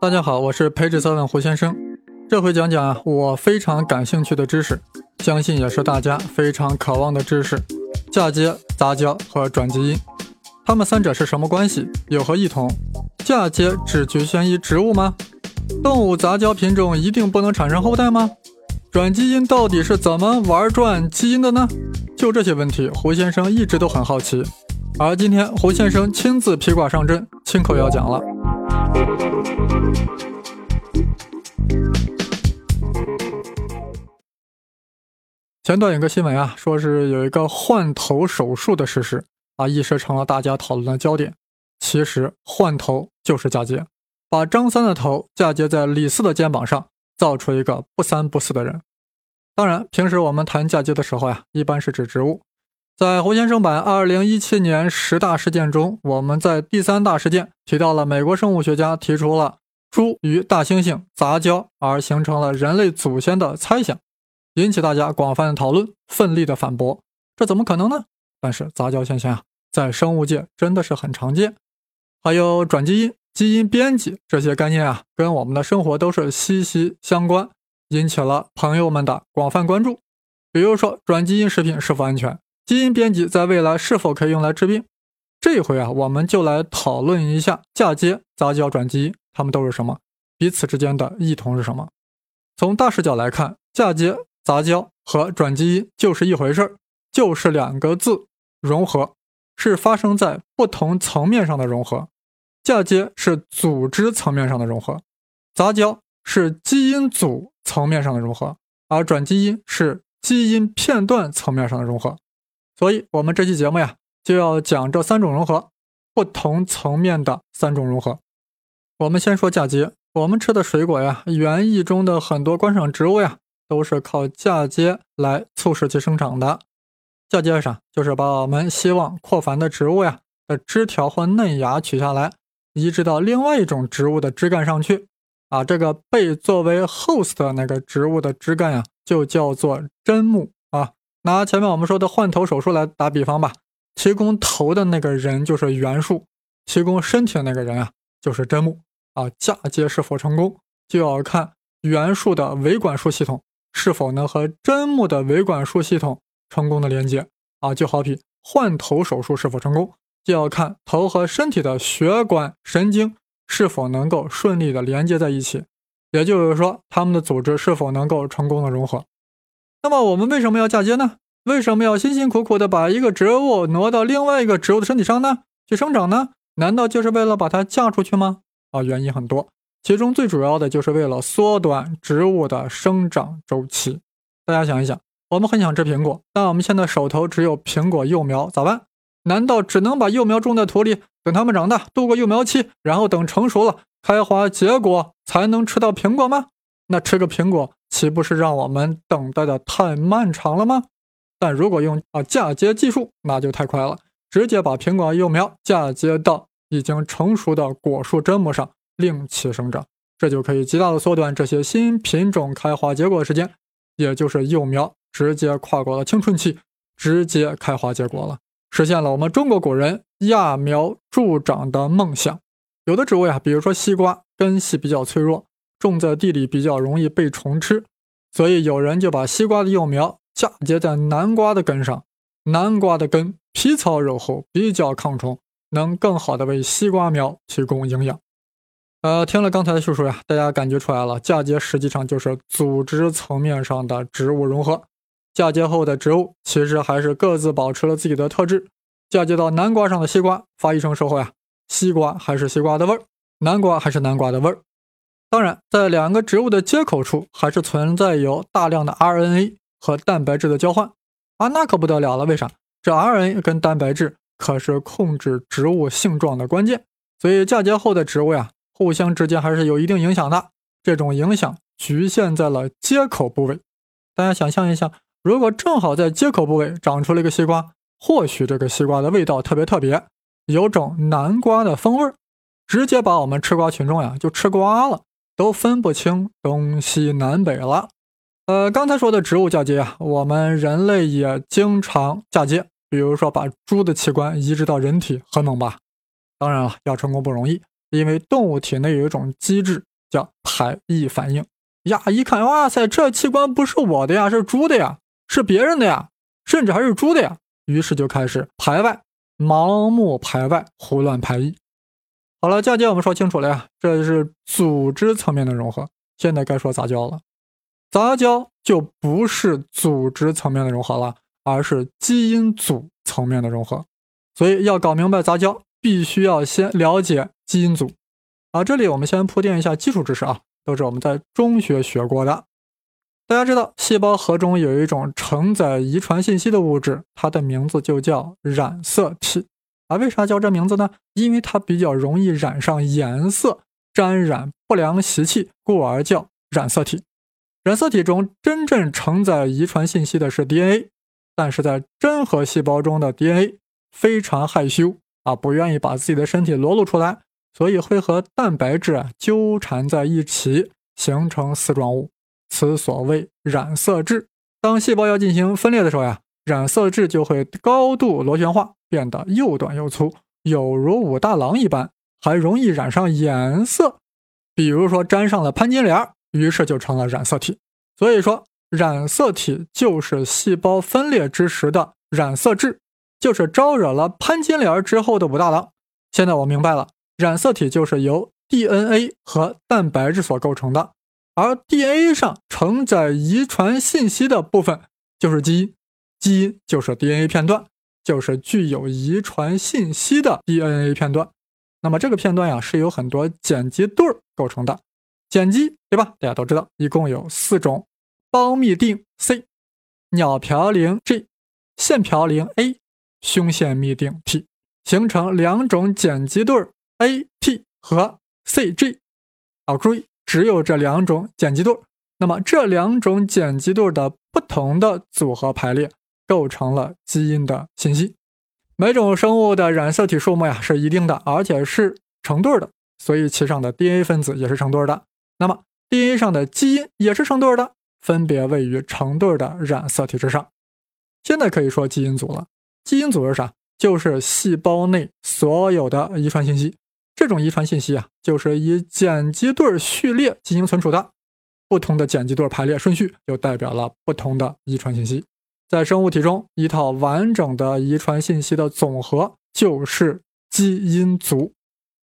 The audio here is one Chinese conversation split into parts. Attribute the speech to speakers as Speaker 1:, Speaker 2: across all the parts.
Speaker 1: 大家好，我是培智色问胡先生。这回讲讲，我非常感兴趣的知识，相信也是大家非常渴望的知识——嫁接、杂交和转基因。它们三者是什么关系？有何异同？嫁接只局限于植物吗？动物杂交品种一定不能产生后代吗？转基因到底是怎么玩转基因的呢？就这些问题，胡先生一直都很好奇。而今天，胡先生亲自披挂上阵，亲口要讲了。前段有个新闻啊，说是有一个换头手术的事实啊，一时成了大家讨论的焦点。其实换头就是嫁接，把张三的头嫁接在李四的肩膀上，造出一个不三不四的人。当然，平时我们谈嫁接的时候呀，一般是指植物。在胡先生版二零一七年十大事件中，我们在第三大事件提到了美国生物学家提出了猪与大猩猩杂交而形成了人类祖先的猜想，引起大家广泛的讨论，奋力的反驳，这怎么可能呢？但是杂交现象啊，在生物界真的是很常见，还有转基因、基因编辑这些概念啊，跟我们的生活都是息息相关，引起了朋友们的广泛关注。比如说，转基因食品是否安全？基因编辑在未来是否可以用来治病？这一回啊，我们就来讨论一下嫁接、杂交、转基因，它们都是什么？彼此之间的异同是什么？从大视角来看，嫁接、杂交和转基因就是一回事儿，就是两个字：融合，是发生在不同层面上的融合。嫁接是组织层面上的融合，杂交是基因组层面上的融合，而转基因是基因片段层面上的融合。所以，我们这期节目呀，就要讲这三种融合，不同层面的三种融合。我们先说嫁接。我们吃的水果呀，园艺中的很多观赏植物呀，都是靠嫁接来促使其生长的。嫁接是啥？就是把我们希望扩繁的植物呀的枝条或嫩芽取下来，移植到另外一种植物的枝干上去。啊，这个被作为 host 的那个植物的枝干呀，就叫做真木啊。拿前面我们说的换头手术来打比方吧，提供头的那个人就是原树，提供身体的那个人啊就是真木啊。嫁接是否成功，就要看原树的维管束系统是否能和真木的维管束系统成功的连接啊。就好比换头手术是否成功，就要看头和身体的血管神经是否能够顺利的连接在一起，也就是说，他们的组织是否能够成功的融合。那么我们为什么要嫁接呢？为什么要辛辛苦苦的把一个植物挪到另外一个植物的身体上呢？去生长呢？难道就是为了把它嫁出去吗？啊，原因很多，其中最主要的就是为了缩短植物的生长周期。大家想一想，我们很想吃苹果，但我们现在手头只有苹果幼苗，咋办？难道只能把幼苗种在土里，等它们长大，度过幼苗期，然后等成熟了开花结果才能吃到苹果吗？那吃个苹果。岂不是让我们等待的太漫长了吗？但如果用啊嫁接技术，那就太快了，直接把苹果幼苗嫁接到已经成熟的果树砧木上，令其生长，这就可以极大的缩短这些新品种开花结果的时间，也就是幼苗直接跨过了青春期，直接开花结果了，实现了我们中国古人揠苗助长的梦想。有的植物呀，比如说西瓜，根系比较脆弱。种在地里比较容易被虫吃，所以有人就把西瓜的幼苗嫁接在南瓜的根上。南瓜的根皮糙肉厚，比较抗虫，能更好的为西瓜苗提供营养。呃，听了刚才的叙述呀，大家感觉出来了，嫁接实际上就是组织层面上的植物融合。嫁接后的植物其实还是各自保持了自己的特质。嫁接到南瓜上的西瓜发育成熟后呀，西瓜还是西瓜的味儿，南瓜还是南瓜的味儿。当然，在两个植物的接口处，还是存在有大量的 RNA 和蛋白质的交换啊，那可不得了了。为啥？这 RNA 跟蛋白质可是控制植物性状的关键。所以嫁接后的植物呀，互相之间还是有一定影响的。这种影响局限在了接口部位。大家想象一下，如果正好在接口部位长出了一个西瓜，或许这个西瓜的味道特别特别，有种南瓜的风味儿，直接把我们吃瓜群众呀就吃瓜了。都分不清东西南北了。呃，刚才说的植物嫁接啊，我们人类也经常嫁接，比如说把猪的器官移植到人体，很猛吧？当然了，要成功不容易，因为动物体内有一种机制叫排异反应呀，一看，哇塞，这器官不是我的呀，是猪的呀，是别人的呀，甚至还是猪的呀，于是就开始排外，盲目排外，胡乱排异。好了，嫁接我们说清楚了呀，这是组织层面的融合。现在该说杂交了，杂交就不是组织层面的融合了，而是基因组层面的融合。所以要搞明白杂交，必须要先了解基因组。啊，这里我们先铺垫一下基础知识啊，都是我们在中学学过的。大家知道，细胞核中有一种承载遗传信息的物质，它的名字就叫染色体。啊，为啥叫这名字呢？因为它比较容易染上颜色，沾染不良习气，故而叫染色体。染色体中真正承载遗传信息的是 DNA，但是在真核细胞中的 DNA 非常害羞啊，不愿意把自己的身体裸露出来，所以会和蛋白质纠缠在一起，形成丝状物，此所谓染色质。当细胞要进行分裂的时候呀，染色质就会高度螺旋化。变得又短又粗，有如武大郎一般，还容易染上颜色。比如说沾上了潘金莲，于是就成了染色体。所以说，染色体就是细胞分裂之时的染色质，就是招惹了潘金莲之后的武大郎。现在我明白了，染色体就是由 DNA 和蛋白质所构成的，而 DNA 上承载遗传信息的部分就是基因，基因就是 DNA 片段。就是具有遗传信息的 DNA 片段，那么这个片段呀是由很多碱基对儿构成的，碱基对吧？大家都知道，一共有四种：胞嘧啶 C、鸟嘌呤 G、腺嘌呤 A、胸腺嘧啶 T，形成两种碱基对儿 AT 和 CG。好，注意，只有这两种碱基对儿。那么这两种碱基对儿的不同的组合排列。构成了基因的信息。每种生物的染色体数目呀是一定的，而且是成对的，所以其上的 DNA 分子也是成对的。那么 DNA 上的基因也是成对的，分别位于成对的染色体之上。现在可以说基因组了。基因组是啥？就是细胞内所有的遗传信息。这种遗传信息啊，就是以碱基对序列进行存储的。不同的碱基对排列顺序，就代表了不同的遗传信息。在生物体中，一套完整的遗传信息的总和就是基因组。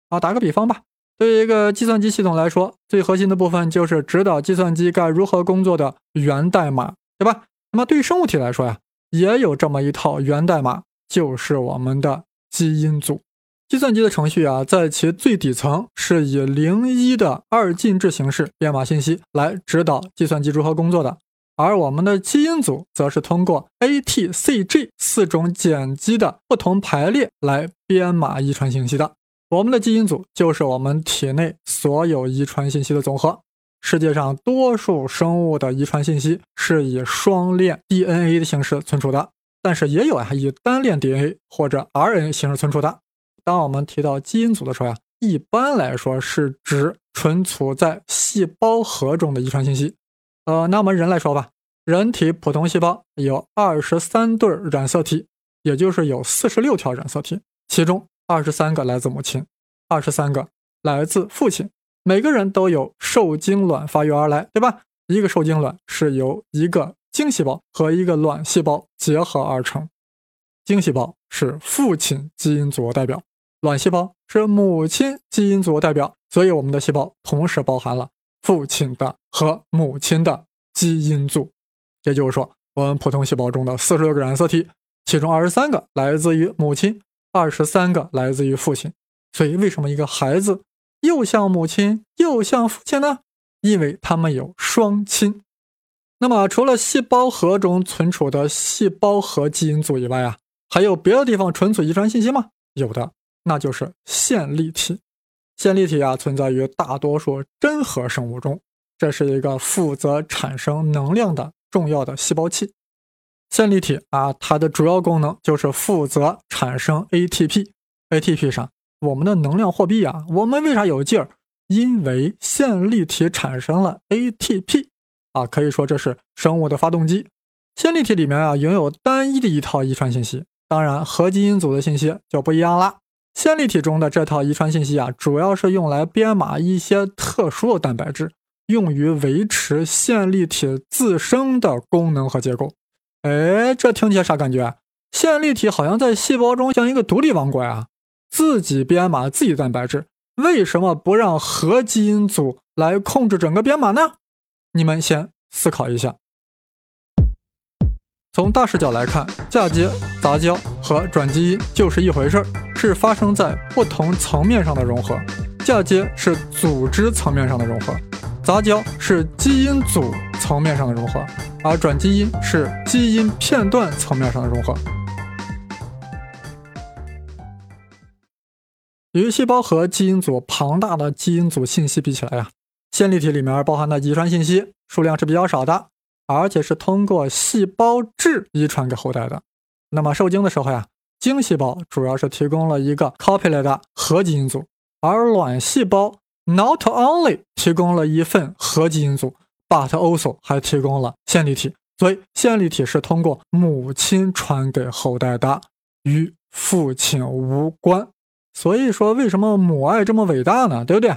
Speaker 1: 啊，打个比方吧，对于一个计算机系统来说，最核心的部分就是指导计算机该如何工作的源代码，对吧？那么对于生物体来说呀，也有这么一套源代码，就是我们的基因组。计算机的程序啊，在其最底层是以零一的二进制形式编码信息来指导计算机如何工作的。而我们的基因组则是通过 A、T、C、G 四种碱基的不同排列来编码遗传信息的。我们的基因组就是我们体内所有遗传信息的总和。世界上多数生物的遗传信息是以双链 DNA 的形式存储的，但是也有啊以单链 DNA 或者 RNA 形式存储的。当我们提到基因组的时候呀，一般来说是指存储在细胞核中的遗传信息。呃，那我们人来说吧，人体普通细胞有二十三对染色体，也就是有四十六条染色体，其中二十三个来自母亲，二十三个来自父亲。每个人都有受精卵发育而来，对吧？一个受精卵是由一个精细胞和一个卵细胞结合而成，精细胞是父亲基因组代表，卵细胞是母亲基因组代表，所以我们的细胞同时包含了。父亲的和母亲的基因组，也就是说，我们普通细胞中的四十六个染色体，其中二十三个来自于母亲，二十三个来自于父亲。所以，为什么一个孩子又像母亲又像父亲呢？因为他们有双亲。那么，除了细胞核中存储的细胞核基因组以外啊，还有别的地方存储遗传信息吗？有的，那就是线粒体。线粒体啊，存在于大多数真核生物中，这是一个负责产生能量的重要的细胞器。线粒体啊，它的主要功能就是负责产生 ATP。ATP 上，我们的能量货币啊，我们为啥有劲儿？因为线粒体产生了 ATP 啊，可以说这是生物的发动机。线粒体里面啊，拥有单一的一套遗传信息，当然核基因组的信息就不一样了。线粒体中的这套遗传信息啊，主要是用来编码一些特殊的蛋白质，用于维持线粒体自身的功能和结构。哎，这听起来啥感觉？线粒体好像在细胞中像一个独立王国呀，自己编码自己蛋白质。为什么不让核基因组来控制整个编码呢？你们先思考一下。从大视角来看，嫁接、杂交和转基因就是一回事儿，是发生在不同层面上的融合。嫁接是组织层面上的融合，杂交是基因组层面上的融合，而转基因是基因片段层面上的融合。与细胞和基因组庞大的基因组信息比起来呀，线粒体里面包含的遗传信息数量是比较少的。而且是通过细胞质遗传给后代的。那么受精的时候呀，精细胞主要是提供了一个 copy 来的核基因组，而卵细胞 not only 提供了一份核基因组，but also 还提供了线粒体。所以线粒体是通过母亲传给后代的，与父亲无关。所以说，为什么母爱这么伟大呢？对不对？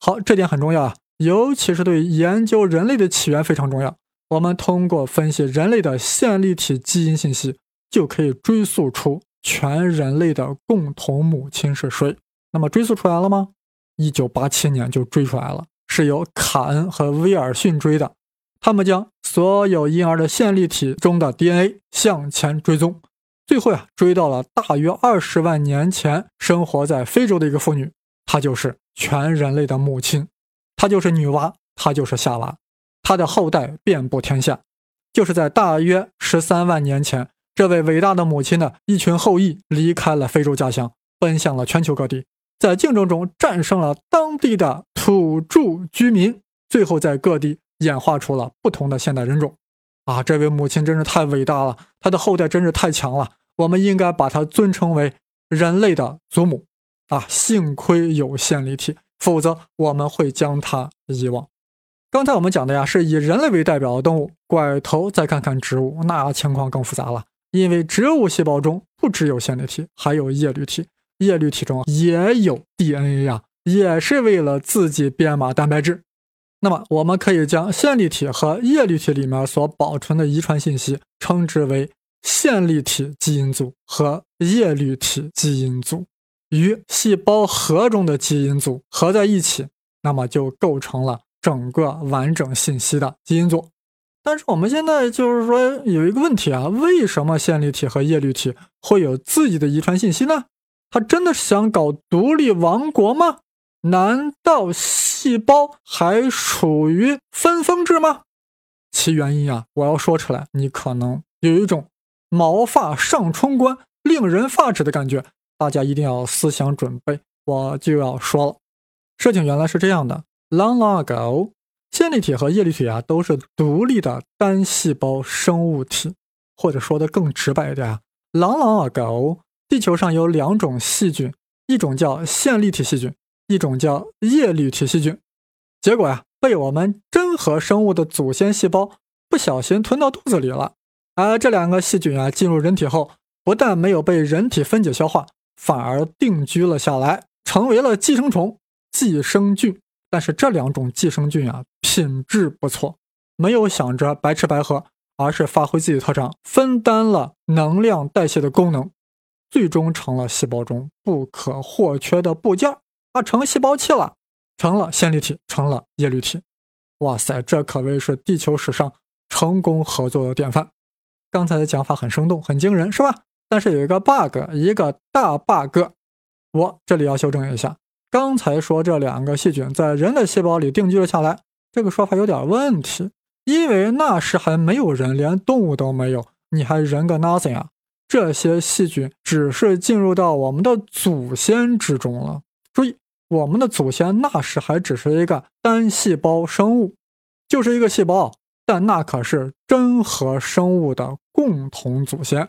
Speaker 1: 好，这点很重要啊，尤其是对研究人类的起源非常重要。我们通过分析人类的线粒体基因信息，就可以追溯出全人类的共同母亲是谁。那么追溯出来了吗？一九八七年就追出来了，是由卡恩和威尔逊追的。他们将所有婴儿的线粒体中的 DNA 向前追踪，最后呀，追到了大约二十万年前生活在非洲的一个妇女，她就是全人类的母亲，她就是女娲，她就是夏娃。她的后代遍布天下，就是在大约十三万年前，这位伟大的母亲呢一群后裔离开了非洲家乡，奔向了全球各地，在竞争中战胜了当地的土著居民，最后在各地演化出了不同的现代人种。啊，这位母亲真是太伟大了，她的后代真是太强了，我们应该把她尊称为人类的祖母。啊，幸亏有线粒体，否则我们会将她遗忘。刚才我们讲的呀，是以人类为代表的动物。拐头再看看植物，那情况更复杂了。因为植物细胞中不只有线粒体，还有叶绿体，叶绿体中也有 DNA 呀，也是为了自己编码蛋白质。那么，我们可以将线粒体和叶绿体里面所保存的遗传信息称之为线粒体基因组和叶绿体基因组，与细胞核中的基因组合在一起，那么就构成了。整个完整信息的基因组，但是我们现在就是说有一个问题啊，为什么线粒体和叶绿体会有自己的遗传信息呢？他真的是想搞独立王国吗？难道细胞还属于分封制吗？其原因啊，我要说出来，你可能有一种毛发上冲冠、令人发指的感觉，大家一定要思想准备，我就要说了，事情原来是这样的。Long long ago，线粒体和叶绿体啊都是独立的单细胞生物体，或者说的更直白一点啊，Long long ago，地球上有两种细菌，一种叫线粒体细菌，一种叫叶绿体细菌。结果呀，被我们真核生物的祖先细胞不小心吞到肚子里了。而这两个细菌啊进入人体后，不但没有被人体分解消化，反而定居了下来，成为了寄生虫、寄生菌。但是这两种寄生菌啊，品质不错，没有想着白吃白喝，而是发挥自己特长，分担了能量代谢的功能，最终成了细胞中不可或缺的部件啊，成细胞器了，成了线粒体，成了叶绿体。哇塞，这可谓是地球史上成功合作的典范。刚才的讲法很生动，很惊人，是吧？但是有一个 bug，一个大 bug，我这里要修正一下。刚才说这两个细菌在人的细胞里定居了下来，这个说法有点问题，因为那时还没有人，连动物都没有，你还人个 nothing 啊！这些细菌只是进入到我们的祖先之中了。注意，我们的祖先那时还只是一个单细胞生物，就是一个细胞，但那可是真核生物的共同祖先。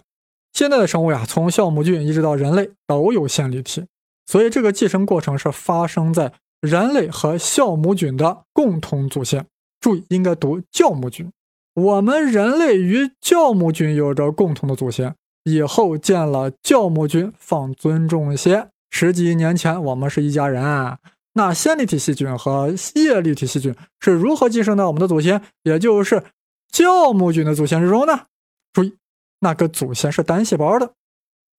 Speaker 1: 现在的生物呀，从酵母菌一直到人类都有线粒体。所以，这个寄生过程是发生在人类和酵母菌的共同祖先。注意，应该读酵母菌。我们人类与酵母菌有着共同的祖先。以后见了酵母菌，放尊重些，十几亿年前我们是一家人。那线粒体细菌和叶绿体细菌是如何寄生到我们的祖先，也就是酵母菌的祖先之中呢？注意，那个祖先是单细胞的。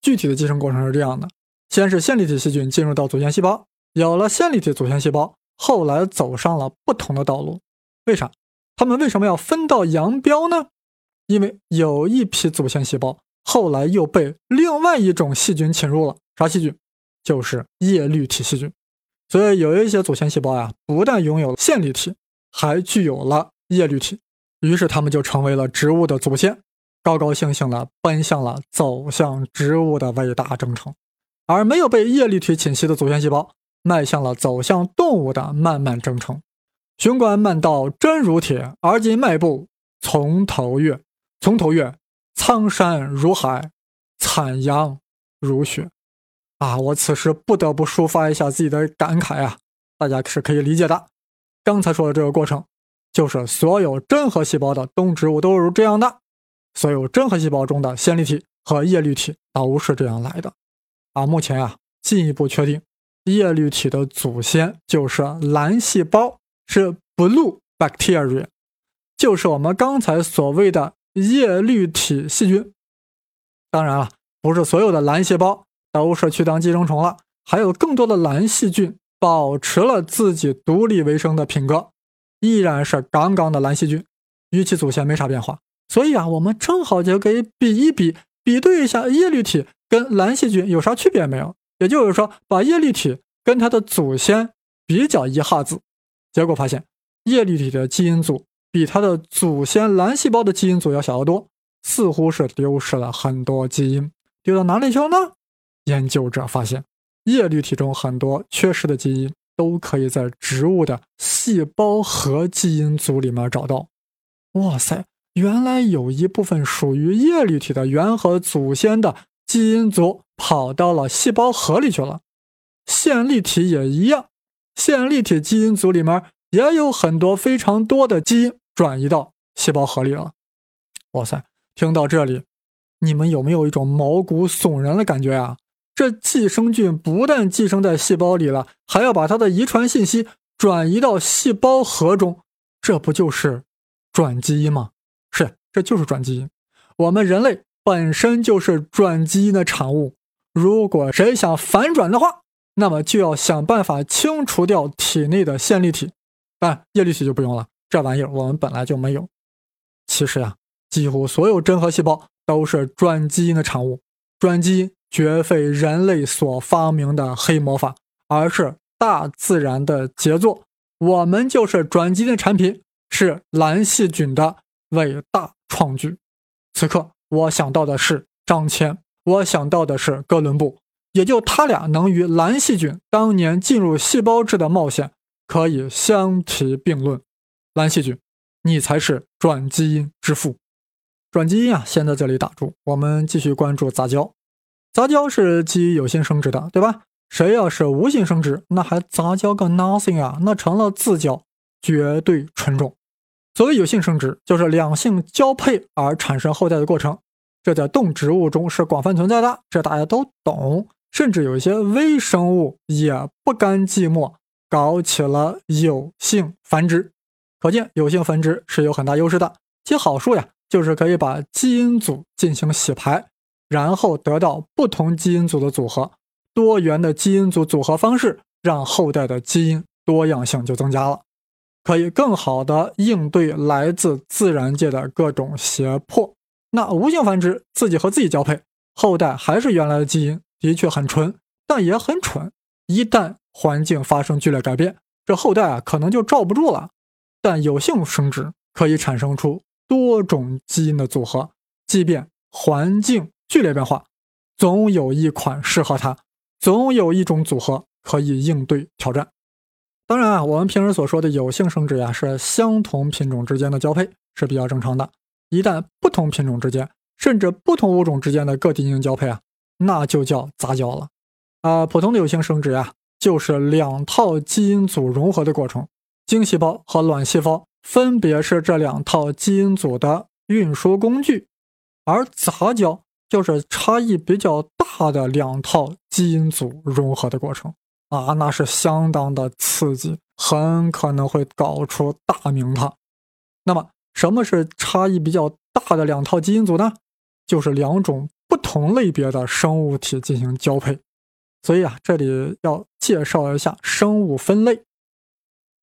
Speaker 1: 具体的寄生过程是这样的：先是线粒体细菌进入到祖先细胞，有了线粒体祖先细胞，后来走上了不同的道路。为啥？他们为什么要分道扬镳呢？因为有一批祖先细胞后来又被另外一种细菌侵入了。啥细菌？就是叶绿体细菌。所以有一些祖先细胞呀，不但拥有线粒体，还具有了叶绿体，于是他们就成为了植物的祖先，高高兴兴地奔向了走向植物的伟大征程；而没有被叶绿体侵袭的祖先细胞，迈向了走向动物的漫漫征程。雄关漫道真如铁，而今迈步从头越，从头越，苍山如海，惨阳如血。啊，我此时不得不抒发一下自己的感慨啊，大家是可以理解的。刚才说的这个过程，就是所有真核细胞的动植物都是这样的，所有真核细胞中的线粒体和叶绿体都是这样来的。啊，目前啊，进一步确定，叶绿体的祖先就是蓝细胞，是 blue bacteria，就是我们刚才所谓的叶绿体细菌。当然了，不是所有的蓝细胞。都是去当寄生虫了，还有更多的蓝细菌保持了自己独立为生的品格，依然是杠杠的蓝细菌，与其祖先没啥变化。所以啊，我们正好就可以比一比，比对一下叶绿体跟蓝细菌有啥区别没有？也就是说，把叶绿体跟它的祖先比较一下子，结果发现叶绿体的基因组比它的祖先蓝细胞的基因组要小得多，似乎是丢失了很多基因，丢到哪里去了呢？研究者发现，叶绿体中很多缺失的基因都可以在植物的细胞核基因组里面找到。哇塞，原来有一部分属于叶绿体的原核祖先的基因组跑到了细胞核里去了。线粒体也一样，线粒体基因组里面也有很多非常多的基因转移到细胞核里了。哇塞，听到这里，你们有没有一种毛骨悚然的感觉呀？这寄生菌不但寄生在细胞里了，还要把它的遗传信息转移到细胞核中，这不就是转基因吗？是，这就是转基因。我们人类本身就是转基因的产物。如果谁想反转的话，那么就要想办法清除掉体内的线粒体，但叶绿体就不用了，这玩意儿我们本来就没有。其实呀，几乎所有真核细胞都是转基因的产物，转基因。绝非人类所发明的黑魔法，而是大自然的杰作。我们就是转基因的产品，是蓝细菌的伟大创举。此刻，我想到的是张骞，我想到的是哥伦布，也就他俩能与蓝细菌当年进入细胞质的冒险可以相提并论。蓝细菌，你才是转基因之父。转基因啊，先在这里打住，我们继续关注杂交。杂交是基于有性生殖的，对吧？谁要是无性生殖，那还杂交个 nothing 啊？那成了自交，绝对纯种。所谓有性生殖，就是两性交配而产生后代的过程。这在动植物中是广泛存在的，这大家都懂。甚至有一些微生物也不甘寂寞，搞起了有性繁殖。可见有性繁殖是有很大优势的。其好处呀，就是可以把基因组进行洗牌。然后得到不同基因组的组合，多元的基因组组合方式让后代的基因多样性就增加了，可以更好的应对来自自然界的各种胁迫。那无性繁殖，自己和自己交配，后代还是原来的基因，的确很纯，但也很蠢。一旦环境发生剧烈改变，这后代啊可能就罩不住了。但有性生殖可以产生出多种基因的组合，即便环境。剧烈变化，总有一款适合它，总有一种组合可以应对挑战。当然啊，我们平时所说的有性生殖呀，是相同品种之间的交配是比较正常的。一旦不同品种之间，甚至不同物种之间的个体进行交配啊，那就叫杂交了。啊，普通的有性生殖呀，就是两套基因组融合的过程，精细胞和卵细胞分别是这两套基因组的运输工具，而杂交。就是差异比较大大的两套基因组融合的过程啊，那是相当的刺激，很可能会搞出大名堂。那么，什么是差异比较大的两套基因组呢？就是两种不同类别的生物体进行交配。所以啊，这里要介绍一下生物分类。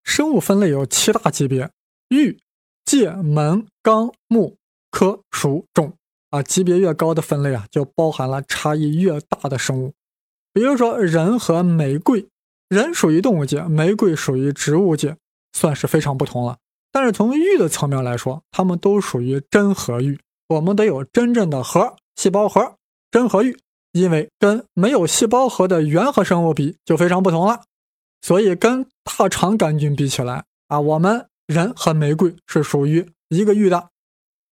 Speaker 1: 生物分类有七大级别：域、界、门、纲、目、科、属、种。啊，级别越高的分类啊，就包含了差异越大的生物。比如说，人和玫瑰，人属于动物界，玫瑰属于植物界，算是非常不同了。但是从域的层面来说，它们都属于真核域。我们得有真正的核，细胞核，真核域。因为跟没有细胞核的原核生物比，就非常不同了。所以跟大肠杆菌比起来啊，我们人和玫瑰是属于一个域的。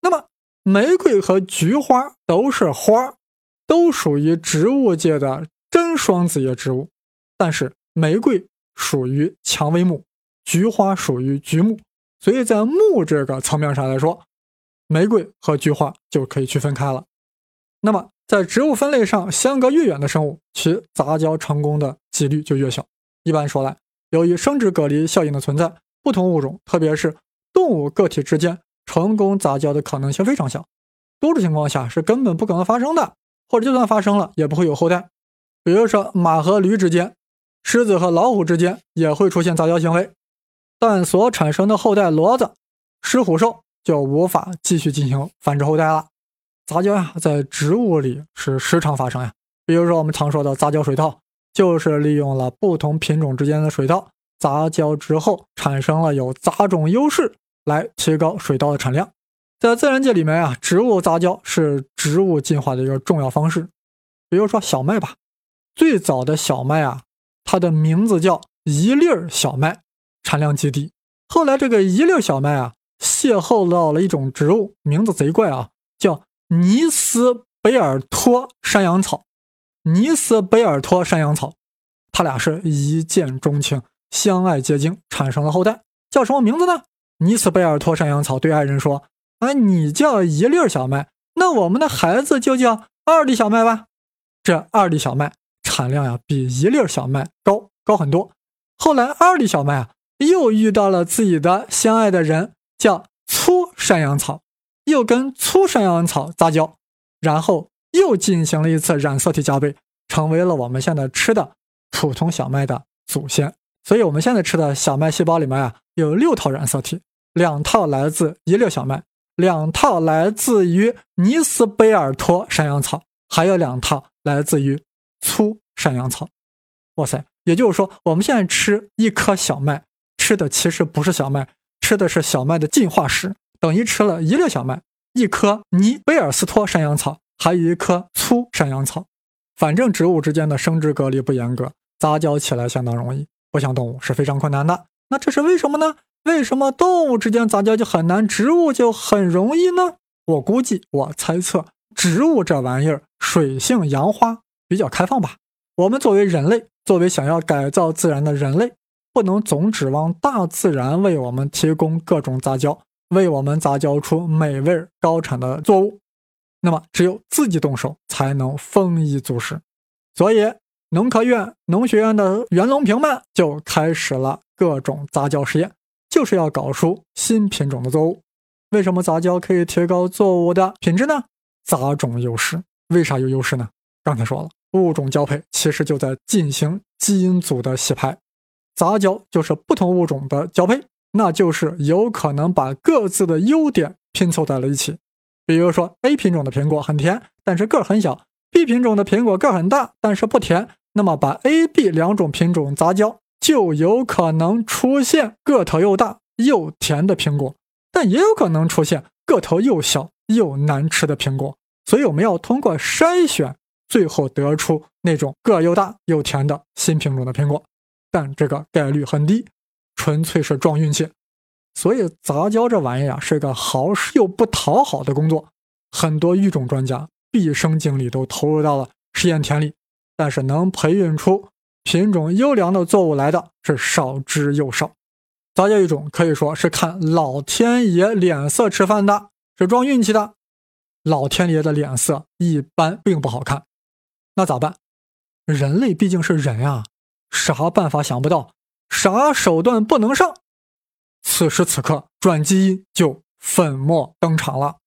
Speaker 1: 那么。玫瑰和菊花都是花，都属于植物界的真双子叶植物，但是玫瑰属于蔷薇目，菊花属于菊目，所以在目这个层面上来说，玫瑰和菊花就可以区分开了。那么在植物分类上相隔越远的生物，其杂交成功的几率就越小。一般说来，由于生殖隔离效应的存在，不同物种，特别是动物个体之间。成功杂交的可能性非常小，多数情况下是根本不可能发生的，或者就算发生了，也不会有后代。比如说马和驴之间，狮子和老虎之间也会出现杂交行为，但所产生的后代骡子、狮虎兽就无法继续进行繁殖后代了。杂交呀，在植物里是时常发生呀。比如说我们常说的杂交水稻，就是利用了不同品种之间的水稻杂交之后，产生了有杂种优势。来提高水稻的产量，在自然界里面啊，植物杂交是植物进化的一个重要方式。比如说小麦吧，最早的小麦啊，它的名字叫一粒儿小麦，产量极低。后来这个一粒小麦啊，邂逅到了一种植物，名字贼怪啊，叫尼斯贝尔托山羊草。尼斯贝尔托山羊草，他俩是一见钟情，相爱结晶，产生了后代，叫什么名字呢？尼斯贝尔托山羊草对爱人说：“哎，你叫一粒小麦，那我们的孩子就叫二粒小麦吧。这二粒小麦产量呀，比一粒小麦高高很多。后来二粒小麦啊，又遇到了自己的相爱的人，叫粗山羊草，又跟粗山羊草杂交，然后又进行了一次染色体加倍，成为了我们现在吃的普通小麦的祖先。所以，我们现在吃的小麦细胞里面啊，有六套染色体。”两套来自一粒小麦，两套来自于尼斯贝尔托山羊草，还有两套来自于粗山羊草。哇塞！也就是说，我们现在吃一颗小麦，吃的其实不是小麦，吃的是小麦的进化史，等于吃了一粒小麦、一颗尼贝尔斯托山羊草，还有一颗粗山羊草。反正植物之间的生殖隔离不严格，杂交起来相当容易，不像动物是非常困难的。那这是为什么呢？为什么动物之间杂交就很难，植物就很容易呢？我估计，我猜测，植物这玩意儿水性杨花，比较开放吧。我们作为人类，作为想要改造自然的人类，不能总指望大自然为我们提供各种杂交，为我们杂交出美味高产的作物。那么，只有自己动手，才能丰衣足食。所以，农科院农学院的袁隆平们就开始了各种杂交实验。就是要搞出新品种的作物。为什么杂交可以提高作物的品质呢？杂种优势。为啥有优势呢？刚才说了，物种交配其实就在进行基因组的洗牌。杂交就是不同物种的交配，那就是有可能把各自的优点拼凑在了一起。比如说，A 品种的苹果很甜，但是个儿很小；B 品种的苹果个儿很大，但是不甜。那么把 A、B 两种品种杂交。就有可能出现个头又大又甜的苹果，但也有可能出现个头又小又难吃的苹果。所以我们要通过筛选，最后得出那种个又大又甜的新品种的苹果。但这个概率很低，纯粹是撞运气。所以杂交这玩意儿啊，是个好使又不讨好的工作。很多育种专家毕生精力都投入到了试验田里，但是能培育出。品种优良的作物来的是少之又少，杂交育种可以说是看老天爷脸色吃饭的，是撞运气的。老天爷的脸色一般并不好看。那咋办？人类毕竟是人啊，啥办法想不到，啥手段不能上。此时此刻，转基因就粉墨登场了。